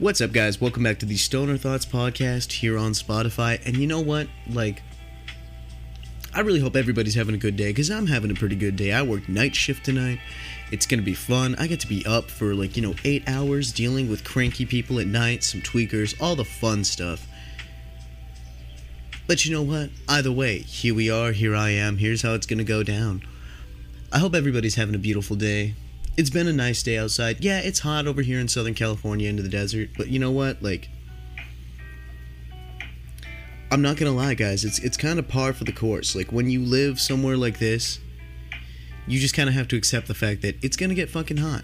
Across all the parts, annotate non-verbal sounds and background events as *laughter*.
What's up, guys? Welcome back to the Stoner Thoughts podcast here on Spotify. And you know what? Like, I really hope everybody's having a good day because I'm having a pretty good day. I worked night shift tonight. It's going to be fun. I get to be up for like, you know, eight hours dealing with cranky people at night, some tweakers, all the fun stuff. But you know what? Either way, here we are, here I am, here's how it's going to go down. I hope everybody's having a beautiful day. It's been a nice day outside. Yeah, it's hot over here in Southern California into the desert, but you know what? Like, I'm not gonna lie, guys. It's it's kind of par for the course. Like when you live somewhere like this, you just kind of have to accept the fact that it's gonna get fucking hot.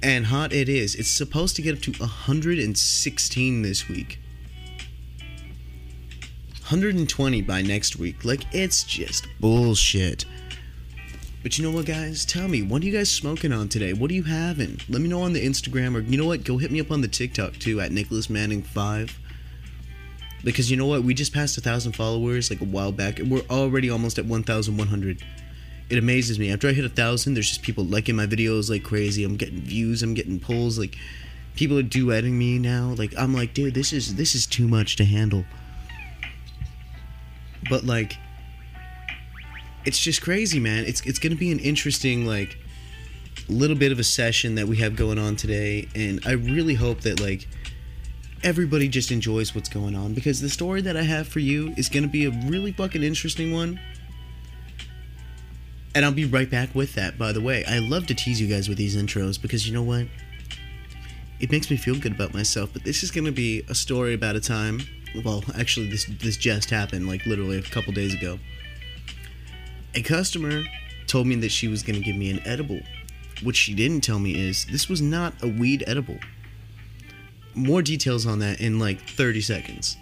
And hot it is. It's supposed to get up to 116 this week. 120 by next week. Like it's just bullshit. But you know what, guys? Tell me, what are you guys smoking on today? What are you having? Let me know on the Instagram, or you know what? Go hit me up on the TikTok too at Nicholas Manning Five. Because you know what? We just passed a thousand followers like a while back, and we're already almost at 1,100. It amazes me. After I hit a thousand, there's just people liking my videos like crazy. I'm getting views. I'm getting pulls. Like people are duetting me now. Like I'm like, dude, this is this is too much to handle. But like it's just crazy, man. It's it's gonna be an interesting like little bit of a session that we have going on today, and I really hope that like everybody just enjoys what's going on because the story that I have for you is gonna be a really fucking interesting one. And I'll be right back with that, by the way. I love to tease you guys with these intros because you know what? It makes me feel good about myself, but this is gonna be a story about a time. Well, actually, this this just happened like literally a couple days ago a customer told me that she was going to give me an edible. What she didn't tell me is this was not a weed edible. More details on that in like 30 seconds.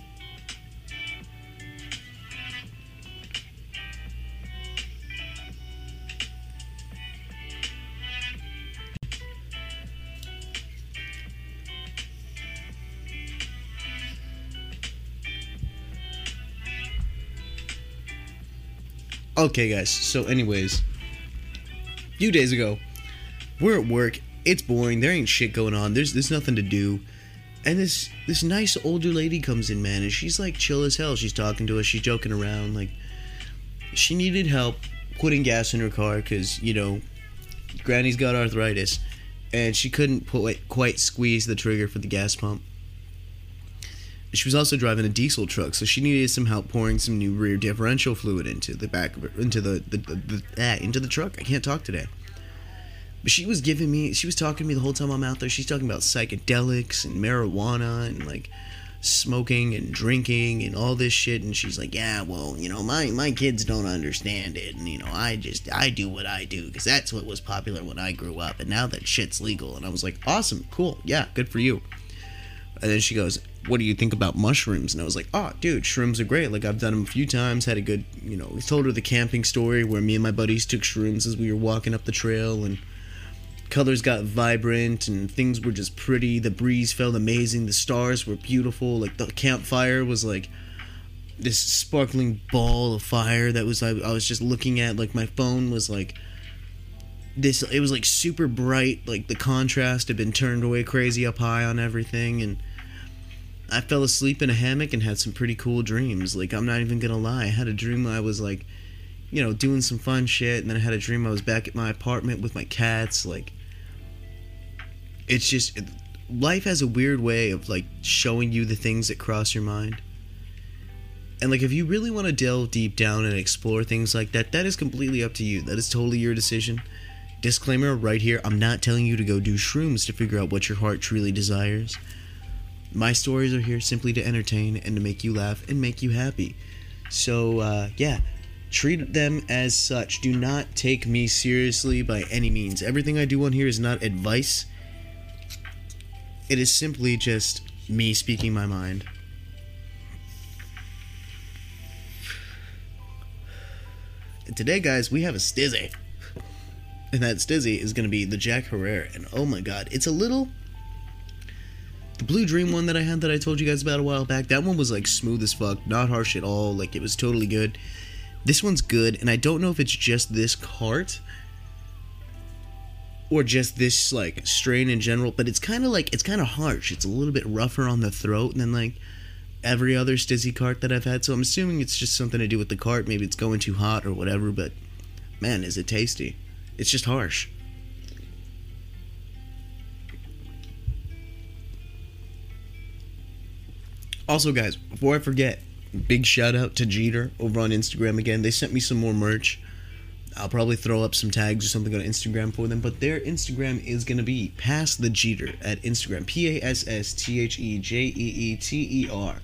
Okay, guys. So, anyways, a few days ago, we're at work. It's boring. There ain't shit going on. There's there's nothing to do. And this this nice older lady comes in, man, and she's like chill as hell. She's talking to us. She's joking around. Like she needed help putting gas in her car because you know, Granny's got arthritis, and she couldn't put, quite squeeze the trigger for the gas pump. She was also driving a diesel truck, so she needed some help pouring some new rear differential fluid into the back into the the, the, the ah, into the truck. I can't talk today. But she was giving me, she was talking to me the whole time I'm out there. She's talking about psychedelics and marijuana and like smoking and drinking and all this shit. And she's like, yeah, well, you know, my my kids don't understand it, and you know, I just I do what I do because that's what was popular when I grew up, and now that shit's legal. And I was like, awesome, cool, yeah, good for you. And then she goes, what do you think about mushrooms? And I was like, oh, dude, shrooms are great. Like, I've done them a few times, had a good, you know, we told her the camping story where me and my buddies took shrooms as we were walking up the trail and colors got vibrant and things were just pretty. The breeze felt amazing. The stars were beautiful. Like, the campfire was like this sparkling ball of fire that was, I, I was just looking at. Like, my phone was like, this it was like super bright like the contrast had been turned away crazy up high on everything and I fell asleep in a hammock and had some pretty cool dreams. Like I'm not even gonna lie, I had a dream I was like, you know, doing some fun shit, and then I had a dream I was back at my apartment with my cats. Like, it's just life has a weird way of like showing you the things that cross your mind. And like, if you really want to delve deep down and explore things like that, that is completely up to you. That is totally your decision. Disclaimer right here I'm not telling you to go do shrooms to figure out what your heart truly desires. My stories are here simply to entertain and to make you laugh and make you happy. So, uh, yeah, treat them as such. Do not take me seriously by any means. Everything I do on here is not advice, it is simply just me speaking my mind. And today, guys, we have a stizzy. And that stizzy is going to be the Jack Herrera. And oh my god, it's a little the Blue Dream one that I had that I told you guys about a while back, that one was like smooth as fuck, not harsh at all, like it was totally good. This one's good, and I don't know if it's just this cart, or just this like strain in general, but it's kind of like it's kind of harsh. It's a little bit rougher on the throat than like every other Stizzy cart that I've had. So I'm assuming it's just something to do with the cart. Maybe it's going too hot or whatever. But man, is it tasty? It's just harsh. Also, guys, before I forget, big shout out to Jeeter over on Instagram again. They sent me some more merch. I'll probably throw up some tags or something on Instagram for them, but their Instagram is going to be Pass the Jeeter at Instagram. P A S S T H E J E E T E R.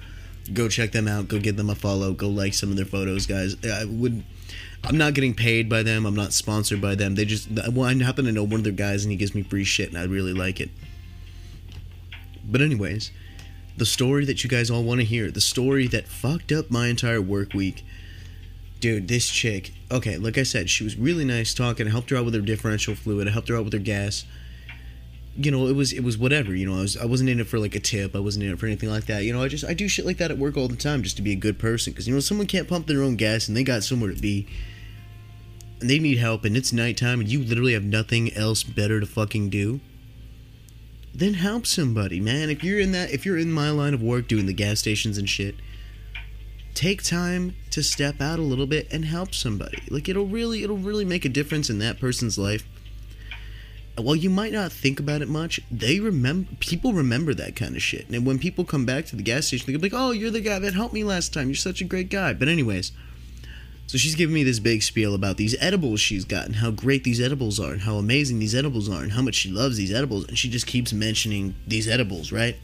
Go check them out. Go give them a follow. Go like some of their photos, guys. I would. I'm not getting paid by them. I'm not sponsored by them. They just. Well, I happen to know one of their guys, and he gives me free shit, and I really like it. But anyways, the story that you guys all want to hear, the story that fucked up my entire work week. Dude, this chick. Okay, like I said, she was really nice talking. I helped her out with her differential fluid. I helped her out with her gas. You know, it was it was whatever. You know, I was I wasn't in it for like a tip. I wasn't in it for anything like that. You know, I just I do shit like that at work all the time just to be a good person. Because you know, someone can't pump their own gas and they got somewhere to be, and they need help, and it's nighttime, and you literally have nothing else better to fucking do then help somebody, man. If you're in that, if you're in my line of work doing the gas stations and shit, take time to step out a little bit and help somebody. Like it'll really, it'll really make a difference in that person's life. While you might not think about it much, they remember. People remember that kind of shit, and when people come back to the gas station, they're like, "Oh, you're the guy that helped me last time. You're such a great guy." But anyways. So she's giving me this big spiel about these edibles she's got and how great these edibles are and how amazing these edibles are and how much she loves these edibles. And she just keeps mentioning these edibles, right?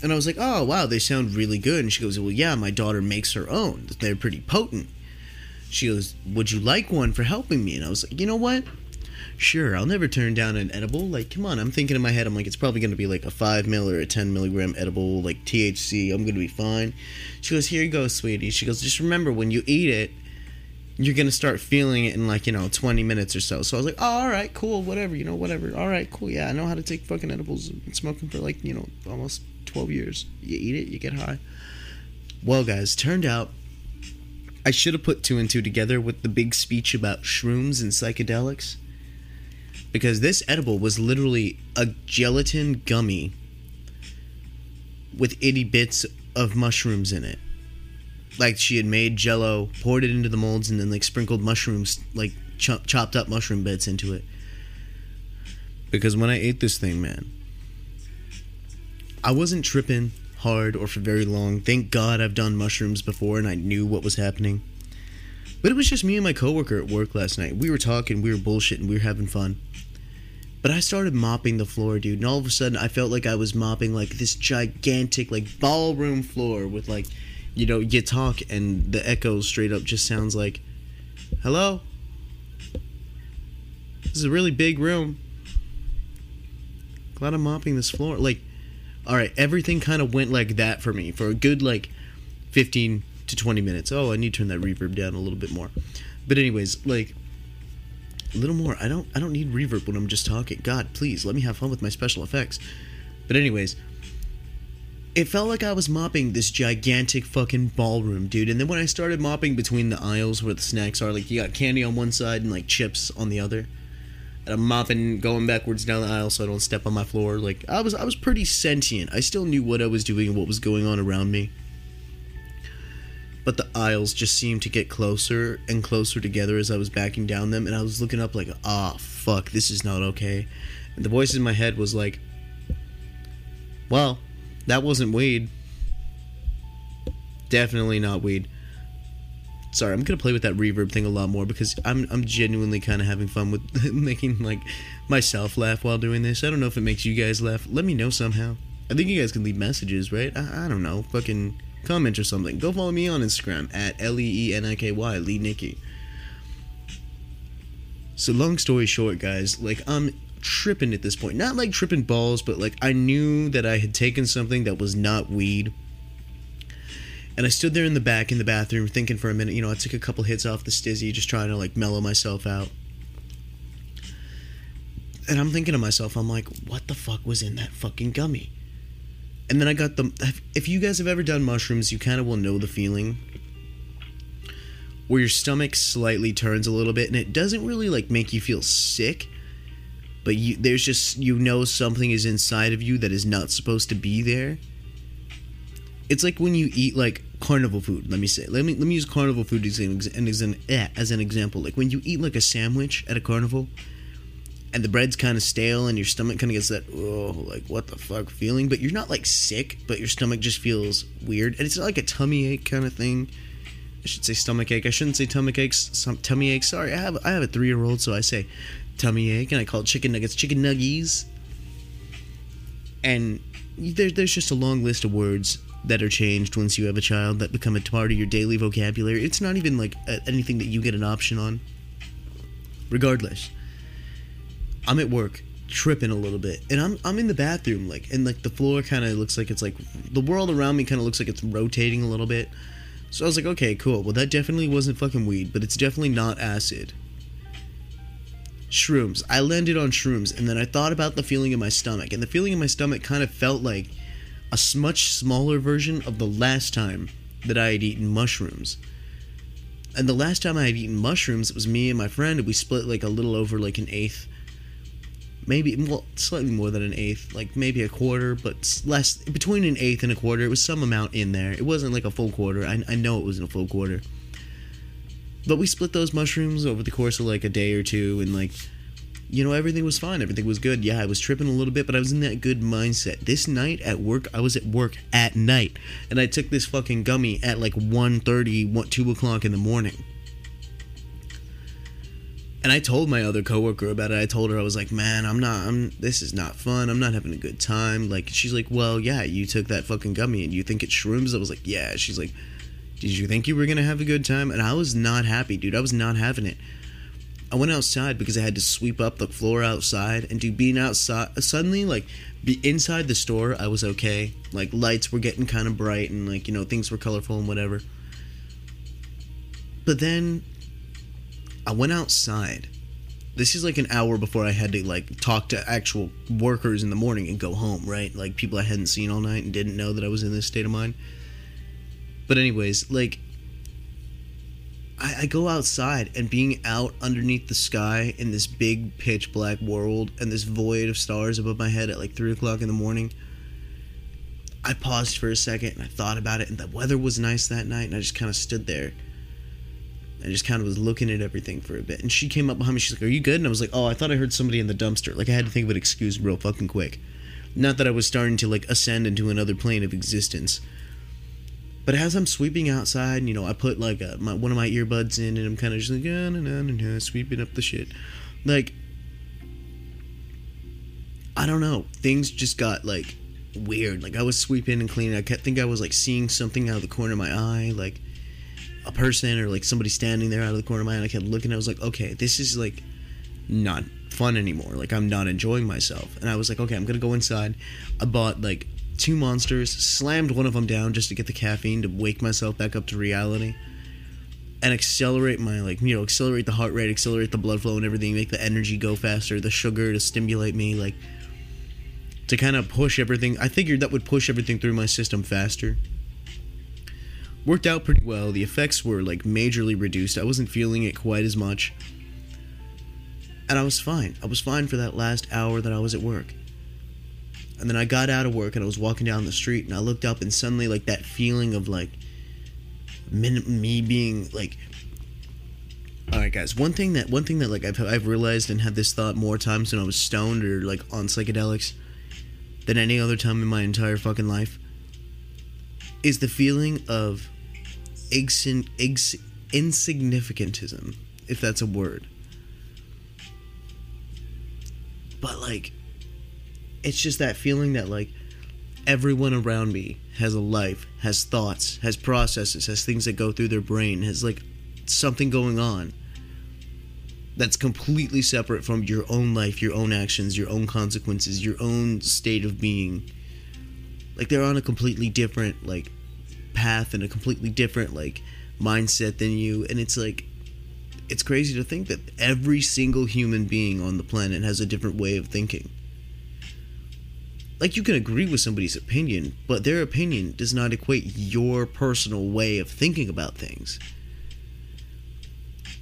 And I was like, oh, wow, they sound really good. And she goes, well, yeah, my daughter makes her own. They're pretty potent. She goes, would you like one for helping me? And I was like, you know what? Sure, I'll never turn down an edible. Like, come on, I'm thinking in my head, I'm like, it's probably going to be like a 5 mil or a 10 milligram edible, like THC. I'm going to be fine. She goes, here you go, sweetie. She goes, just remember, when you eat it, you're going to start feeling it in like, you know, 20 minutes or so. So I was like, oh, all right, cool, whatever, you know, whatever. All right, cool. Yeah, I know how to take fucking edibles. Been smoking for like, you know, almost 12 years. You eat it, you get high. Well, guys, turned out I should have put two and two together with the big speech about shrooms and psychedelics because this edible was literally a gelatin gummy with itty bits of mushrooms in it. Like she had made jello, poured it into the molds, and then like sprinkled mushrooms, like chop- chopped up mushroom bits into it. Because when I ate this thing, man, I wasn't tripping hard or for very long. Thank God I've done mushrooms before and I knew what was happening. But it was just me and my coworker at work last night. We were talking, we were bullshitting, we were having fun. But I started mopping the floor, dude, and all of a sudden I felt like I was mopping like this gigantic like ballroom floor with like you know, you talk and the echo straight up just sounds like Hello? This is a really big room. Glad I'm mopping this floor. Like, alright, everything kind of went like that for me for a good like 15 to 20 minutes. Oh, I need to turn that reverb down a little bit more. But anyways, like a little more. I don't I don't need reverb when I'm just talking. God, please let me have fun with my special effects. But anyways, it felt like I was mopping this gigantic fucking ballroom, dude. And then when I started mopping between the aisles where the snacks are, like you got candy on one side and like chips on the other. And I'm mopping going backwards down the aisle so I don't step on my floor. Like I was I was pretty sentient. I still knew what I was doing and what was going on around me but the aisles just seemed to get closer and closer together as I was backing down them, and I was looking up like, ah, oh, fuck, this is not okay. And the voice in my head was like, well, that wasn't weed. Definitely not weed. Sorry, I'm gonna play with that reverb thing a lot more because I'm I'm genuinely kind of having fun with *laughs* making like myself laugh while doing this. I don't know if it makes you guys laugh. Let me know somehow. I think you guys can leave messages, right? I, I don't know. Fucking comment or something. Go follow me on Instagram at L E E N I K Y, Lee Nicky. So, long story short, guys, like, I'm tripping at this point. Not like tripping balls, but like, I knew that I had taken something that was not weed. And I stood there in the back in the bathroom thinking for a minute, you know, I took a couple hits off the stizzy, just trying to like mellow myself out. And I'm thinking to myself, I'm like, what the fuck was in that fucking gummy? And then I got the. If you guys have ever done mushrooms, you kind of will know the feeling where your stomach slightly turns a little bit, and it doesn't really like make you feel sick, but you there's just you know something is inside of you that is not supposed to be there. It's like when you eat like carnival food. Let me say. Let me let me use carnival food as an as an eh, as an example. Like when you eat like a sandwich at a carnival, and the bread's kind of stale, and your stomach kind of gets that oh like what the fuck feeling. But you're not like sick, but your stomach just feels weird, and it's not like a tummy ache kind of thing. I should say stomach ache. I shouldn't say tummy aches. Some tummy ache. Sorry, I have I have a three year old, so I say tummy ache, and I call it chicken nuggets, chicken nuggies. And there, there's just a long list of words that are changed once you have a child that become a part of your daily vocabulary. It's not even like anything that you get an option on. Regardless, I'm at work tripping a little bit and I'm I'm in the bathroom like and like the floor kind of looks like it's like the world around me kind of looks like it's rotating a little bit. So I was like, okay, cool. Well, that definitely wasn't fucking weed, but it's definitely not acid. Shrooms. I landed on shrooms and then I thought about the feeling in my stomach and the feeling in my stomach kind of felt like a much smaller version of the last time that I had eaten mushrooms. And the last time I had eaten mushrooms, it was me and my friend, and we split like a little over like an eighth. Maybe, well, slightly more than an eighth, like maybe a quarter, but less, between an eighth and a quarter. It was some amount in there. It wasn't like a full quarter. I, I know it wasn't a full quarter. But we split those mushrooms over the course of like a day or two, and like you know, everything was fine. Everything was good. Yeah, I was tripping a little bit, but I was in that good mindset. This night at work, I was at work at night, and I took this fucking gummy at like 1.30, 1, 2 o'clock in the morning. And I told my other coworker about it. I told her I was like, "Man, I'm not. I'm. This is not fun. I'm not having a good time." Like, she's like, "Well, yeah, you took that fucking gummy, and you think it's shrooms." I was like, "Yeah." She's like, "Did you think you were gonna have a good time?" And I was not happy, dude. I was not having it. I went outside because I had to sweep up the floor outside and to being outside uh, suddenly like be inside the store I was okay like lights were getting kind of bright and like you know things were colorful and whatever but then I went outside this is like an hour before I had to like talk to actual workers in the morning and go home right like people I hadn't seen all night and didn't know that I was in this state of mind but anyways like I, I go outside and being out underneath the sky in this big pitch black world and this void of stars above my head at like three o'clock in the morning. I paused for a second and I thought about it, and the weather was nice that night, and I just kind of stood there. I just kind of was looking at everything for a bit. And she came up behind me. She's like, Are you good? And I was like, Oh, I thought I heard somebody in the dumpster. Like, I had to think of an excuse real fucking quick. Not that I was starting to, like, ascend into another plane of existence. But as I'm sweeping outside, you know, I put like a, my, one of my earbuds in, and I'm kind of just like, ah, sweeping up the shit. Like, I don't know. Things just got like weird. Like I was sweeping and cleaning. I kept think I was like seeing something out of the corner of my eye, like a person or like somebody standing there out of the corner of my eye. And I kept looking. I was like, okay, this is like not fun anymore. Like I'm not enjoying myself. And I was like, okay, I'm gonna go inside. I bought like two monsters, slammed one of them down just to get the caffeine to wake myself back up to reality, and accelerate my like you know accelerate the heart rate, accelerate the blood flow and everything, make the energy go faster, the sugar to stimulate me, like to kind of push everything. I figured that would push everything through my system faster. Worked out pretty well. The effects were like majorly reduced. I wasn't feeling it quite as much. And I was fine. I was fine for that last hour that I was at work. And then I got out of work and I was walking down the street and I looked up and suddenly like that feeling of like me being like all right guys one thing that one thing that like I've, I've realized and had this thought more times when i was stoned or like on psychedelics than any other time in my entire fucking life is the feeling of igsin, ins, insignificantism if that's a word but like it's just that feeling that like everyone around me has a life, has thoughts, has processes, has things that go through their brain, has like something going on that's completely separate from your own life, your own actions, your own consequences, your own state of being. Like they're on a completely different like path and a completely different like mindset than you and it's like it's crazy to think that every single human being on the planet has a different way of thinking like you can agree with somebody's opinion, but their opinion does not equate your personal way of thinking about things.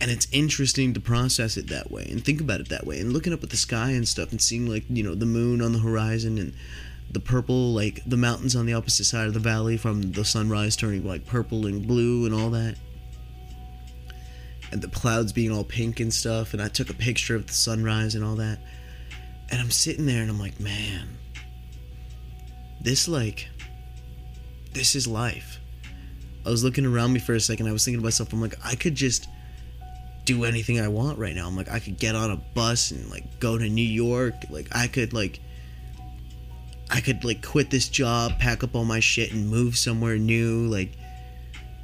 and it's interesting to process it that way and think about it that way and looking up at the sky and stuff and seeing like you know the moon on the horizon and the purple like the mountains on the opposite side of the valley from the sunrise turning like purple and blue and all that and the clouds being all pink and stuff and i took a picture of the sunrise and all that and i'm sitting there and i'm like man this like this is life i was looking around me for a second i was thinking to myself i'm like i could just do anything I want right now. I'm like I could get on a bus and like go to New York. Like I could like I could like quit this job, pack up all my shit and move somewhere new. Like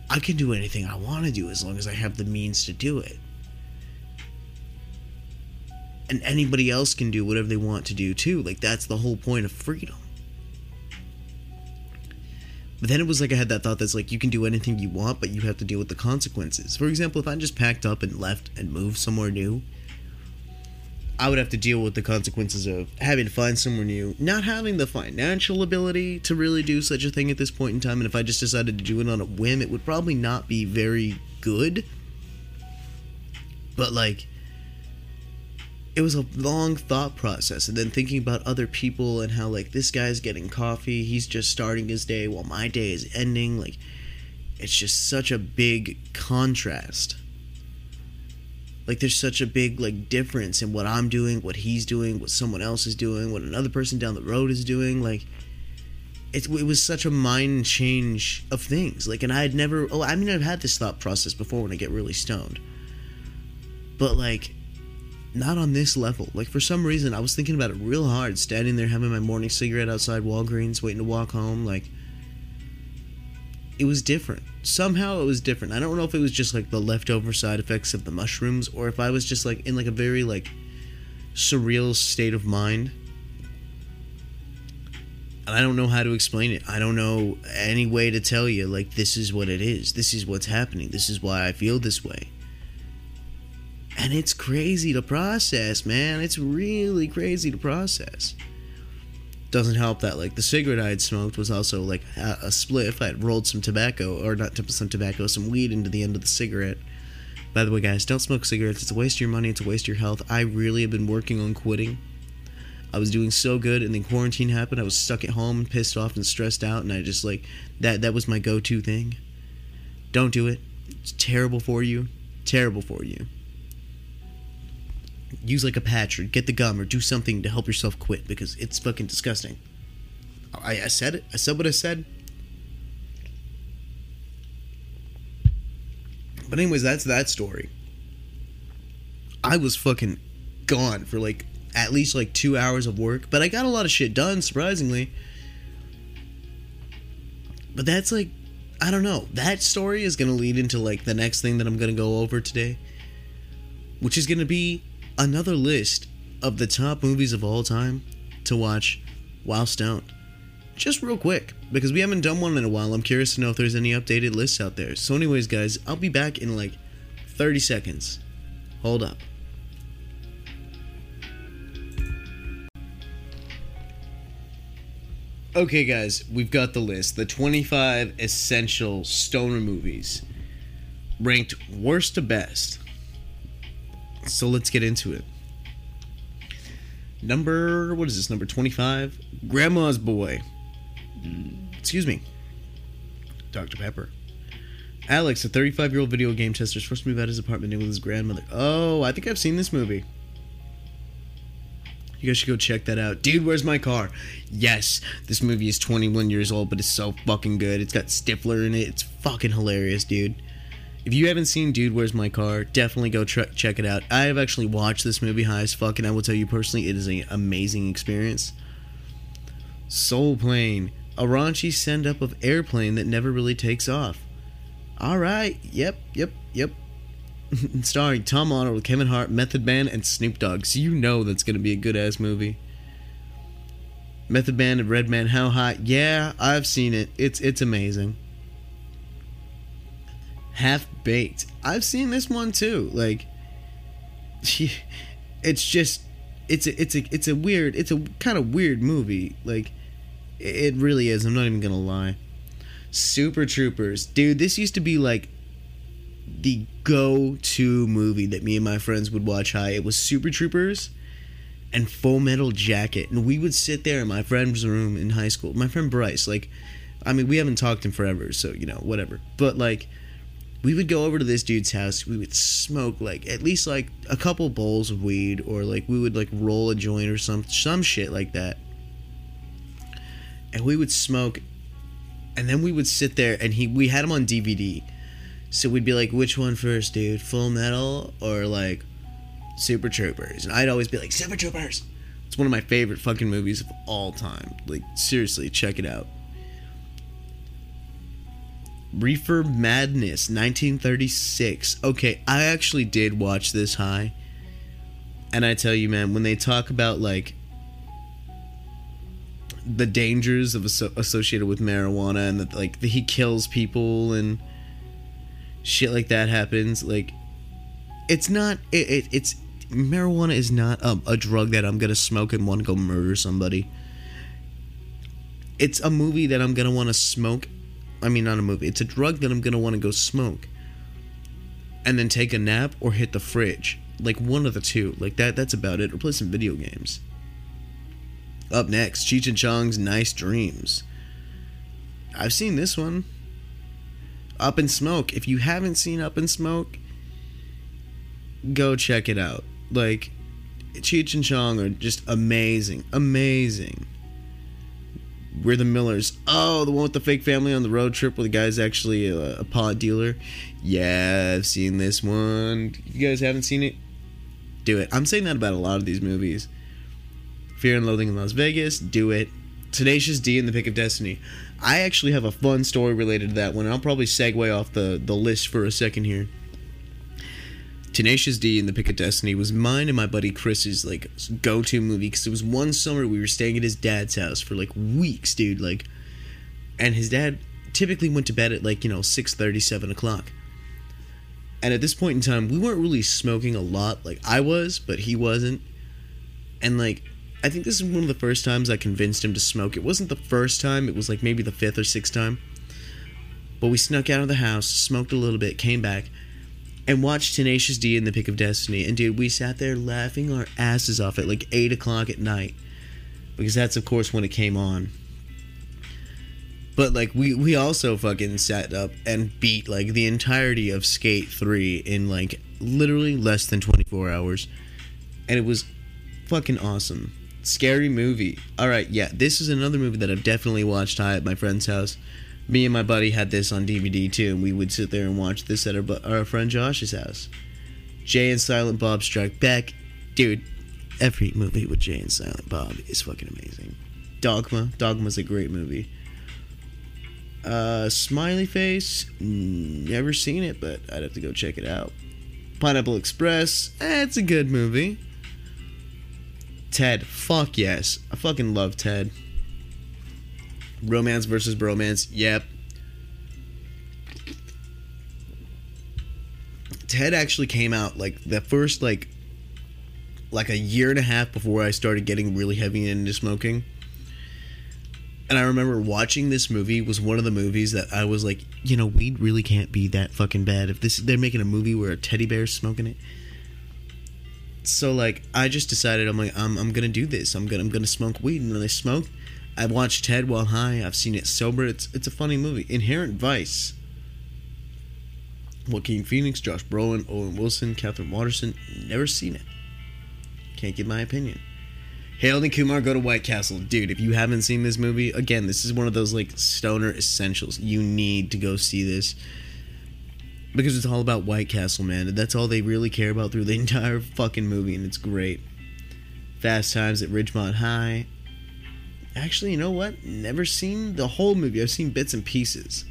I can do anything I want to do as long as I have the means to do it. And anybody else can do whatever they want to do too. Like that's the whole point of freedom. But then it was like I had that thought that's like you can do anything you want, but you have to deal with the consequences. For example, if I just packed up and left and moved somewhere new, I would have to deal with the consequences of having to find somewhere new, not having the financial ability to really do such a thing at this point in time, and if I just decided to do it on a whim, it would probably not be very good. But like it was a long thought process and then thinking about other people and how like this guy's getting coffee he's just starting his day while my day is ending like it's just such a big contrast like there's such a big like difference in what i'm doing what he's doing what someone else is doing what another person down the road is doing like it, it was such a mind change of things like and i had never oh i mean i've had this thought process before when i get really stoned but like not on this level. Like for some reason, I was thinking about it real hard, standing there having my morning cigarette outside Walgreens, waiting to walk home. Like it was different. Somehow it was different. I don't know if it was just like the leftover side effects of the mushrooms, or if I was just like in like a very like surreal state of mind. And I don't know how to explain it. I don't know any way to tell you like this is what it is. This is what's happening. This is why I feel this way and it's crazy to process, man. It's really crazy to process. Doesn't help that like the cigarette I had smoked was also like a, a spliff. I had rolled some tobacco, or not some tobacco, some weed into the end of the cigarette. By the way, guys, don't smoke cigarettes. It's a waste of your money. It's a waste of your health. I really have been working on quitting. I was doing so good, and then quarantine happened. I was stuck at home, pissed off, and stressed out, and I just like that. That was my go-to thing. Don't do it. It's terrible for you. Terrible for you use like a patch or get the gum or do something to help yourself quit because it's fucking disgusting. I, I said it. I said what I said. But anyways, that's that story. I was fucking gone for like at least like two hours of work, but I got a lot of shit done, surprisingly. But that's like, I don't know. That story is gonna lead into like the next thing that I'm gonna go over today, which is gonna be another list of the top movies of all time to watch while stoned. Just real quick, because we haven't done one in a while. I'm curious to know if there's any updated lists out there. So, anyways, guys, I'll be back in like 30 seconds. Hold up. Okay, guys, we've got the list. The 25 essential stoner movies, ranked worst to best. So let's get into it. Number, what is this, number 25? Grandma's Boy. Mm, excuse me. Dr. Pepper. Alex, a 35 year old video game tester, is forced to move out of his apartment with his grandmother. Oh, I think I've seen this movie. You guys should go check that out. Dude, where's my car? Yes, this movie is 21 years old, but it's so fucking good. It's got Stifler in it. It's fucking hilarious, dude. If you haven't seen Dude, Where's My Car, definitely go tr- check it out. I have actually watched this movie high as fuck, and I will tell you personally, it is an amazing experience. Soul Plane, a raunchy send up of airplane that never really takes off. Alright, yep, yep, yep. *laughs* Starring Tom Arnold, Kevin Hart, Method Man, and Snoop Dogg. So you know that's gonna be a good ass movie. Method Man and Redman, how hot? Yeah, I've seen it. It's it's amazing. Half Baked. I've seen this one too. Like, *laughs* it's just, it's a, it's a, it's a weird, it's a kind of weird movie. Like, it really is. I'm not even gonna lie. Super Troopers, dude. This used to be like the go-to movie that me and my friends would watch high. It was Super Troopers and Full Metal Jacket, and we would sit there in my friend's room in high school. My friend Bryce, like, I mean, we haven't talked in forever, so you know, whatever. But like, we would go over to this dude's house. We would smoke like at least like a couple bowls of weed, or like we would like roll a joint or some some shit like that. And we would smoke, and then we would sit there, and he we had him on DVD, so we'd be like, which one first, dude? Full Metal or like Super Troopers? And I'd always be like, Super Troopers. It's one of my favorite fucking movies of all time. Like seriously, check it out. Reefer Madness, 1936. Okay, I actually did watch this high. And I tell you, man, when they talk about like the dangers of associated with marijuana and that like he kills people and shit like that happens, like it's not it, it it's marijuana is not um, a drug that I'm gonna smoke and want to go murder somebody. It's a movie that I'm gonna want to smoke I mean, not a movie. It's a drug that I'm gonna want to go smoke, and then take a nap or hit the fridge. Like one of the two. Like that. That's about it. Or play some video games. Up next, Cheech and Chong's Nice Dreams. I've seen this one. Up in Smoke. If you haven't seen Up in Smoke, go check it out. Like, Cheech and Chong are just amazing. Amazing. We're the Millers. Oh, the one with the fake family on the road trip where the guy's actually a, a pot dealer. Yeah, I've seen this one. You guys haven't seen it? Do it. I'm saying that about a lot of these movies. Fear and Loathing in Las Vegas. Do it. Tenacious D in the Pick of Destiny. I actually have a fun story related to that one. I'll probably segue off the, the list for a second here. Tenacious D in the Pick of Destiny was mine and my buddy Chris's like go-to movie because it was one summer we were staying at his dad's house for like weeks, dude. Like, and his dad typically went to bed at like you know six thirty, seven o'clock. And at this point in time, we weren't really smoking a lot. Like I was, but he wasn't. And like, I think this is one of the first times I convinced him to smoke. It wasn't the first time. It was like maybe the fifth or sixth time. But we snuck out of the house, smoked a little bit, came back and watched Tenacious D in the Pick of Destiny. And dude, we sat there laughing our asses off at like 8 o'clock at night. Because that's, of course, when it came on. But like we we also fucking sat up and beat like the entirety of Skate 3 in like literally less than 24 hours. And it was fucking awesome. Scary movie. All right, yeah, this is another movie that I've definitely watched high at my friend's house me and my buddy had this on DVD too, and we would sit there and watch this at our, our friend Josh's house. Jay and Silent Bob Strike Back, dude. Every movie with Jay and Silent Bob is fucking amazing. Dogma, Dogma's a great movie. Uh, Smiley Face, never seen it, but I'd have to go check it out. Pineapple Express, eh, it's a good movie. Ted, fuck yes, I fucking love Ted. Romance versus bromance. Yep. Ted actually came out like the first like like a year and a half before I started getting really heavy into smoking. And I remember watching this movie was one of the movies that I was like, you know, weed really can't be that fucking bad. If this they're making a movie where a teddy bear's smoking it. So like I just decided I'm like I'm I'm gonna do this. I'm gonna I'm gonna smoke weed and when I smoke I've watched Ted while high. I've seen it sober. It's it's a funny movie. Inherent Vice. Joaquin Phoenix, Josh Brolin, Owen Wilson, Katherine Waterston. Never seen it. Can't give my opinion. Harold and Kumar go to White Castle. Dude, if you haven't seen this movie, again, this is one of those like stoner essentials. You need to go see this. Because it's all about White Castle, man. That's all they really care about through the *laughs* entire fucking movie, and it's great. Fast Times at Ridgemont High. Actually, you know what? Never seen the whole movie. I've seen bits and pieces.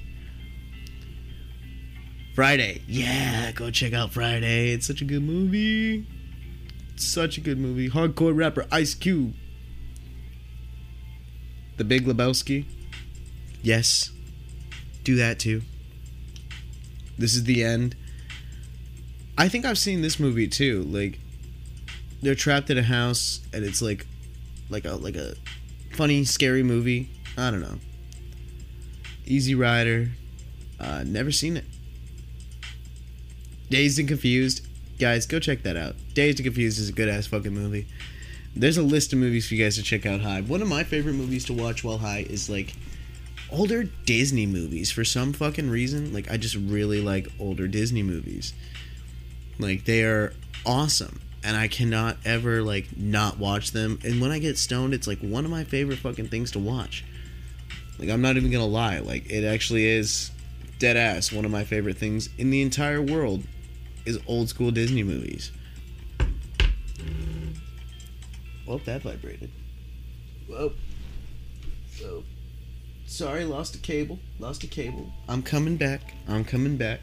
Friday. Yeah, go check out Friday. It's such a good movie. Such a good movie. Hardcore rapper Ice Cube. The Big Lebowski. Yes. Do that too. This is the end. I think I've seen this movie too. Like they're trapped in a house and it's like like a like a funny, scary movie. I don't know. Easy Rider. Uh, never seen it. Dazed and Confused. Guys, go check that out. Dazed and Confused is a good ass fucking movie. There's a list of movies for you guys to check out high. One of my favorite movies to watch while high is like older Disney movies for some fucking reason. Like I just really like older Disney movies. Like they are awesome and I cannot ever like not watch them. And when I get stoned, it's like one of my favorite fucking things to watch. Like I'm not even to lie, like it actually is dead ass one of my favorite things in the entire world is old school Disney movies. Well, that vibrated. Whoa. So, sorry, lost a cable. Lost a cable. I'm coming back. I'm coming back.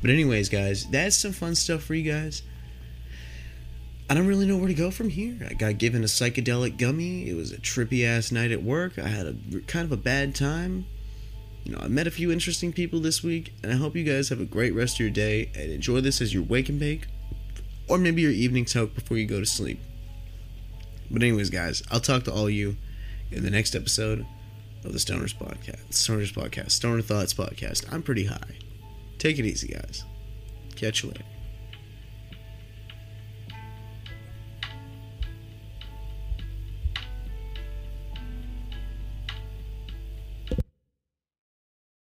But anyways, guys, that's some fun stuff for you guys. I don't really know where to go from here. I got given a psychedelic gummy. It was a trippy ass night at work. I had a kind of a bad time. You know, I met a few interesting people this week, and I hope you guys have a great rest of your day and enjoy this as your wake and bake, or maybe your evening toke before you go to sleep. But anyways, guys, I'll talk to all you in the next episode of the Stoners Podcast. Stoners Podcast. Stoner Thoughts Podcast. I'm pretty high. Take it easy, guys. Catch you later.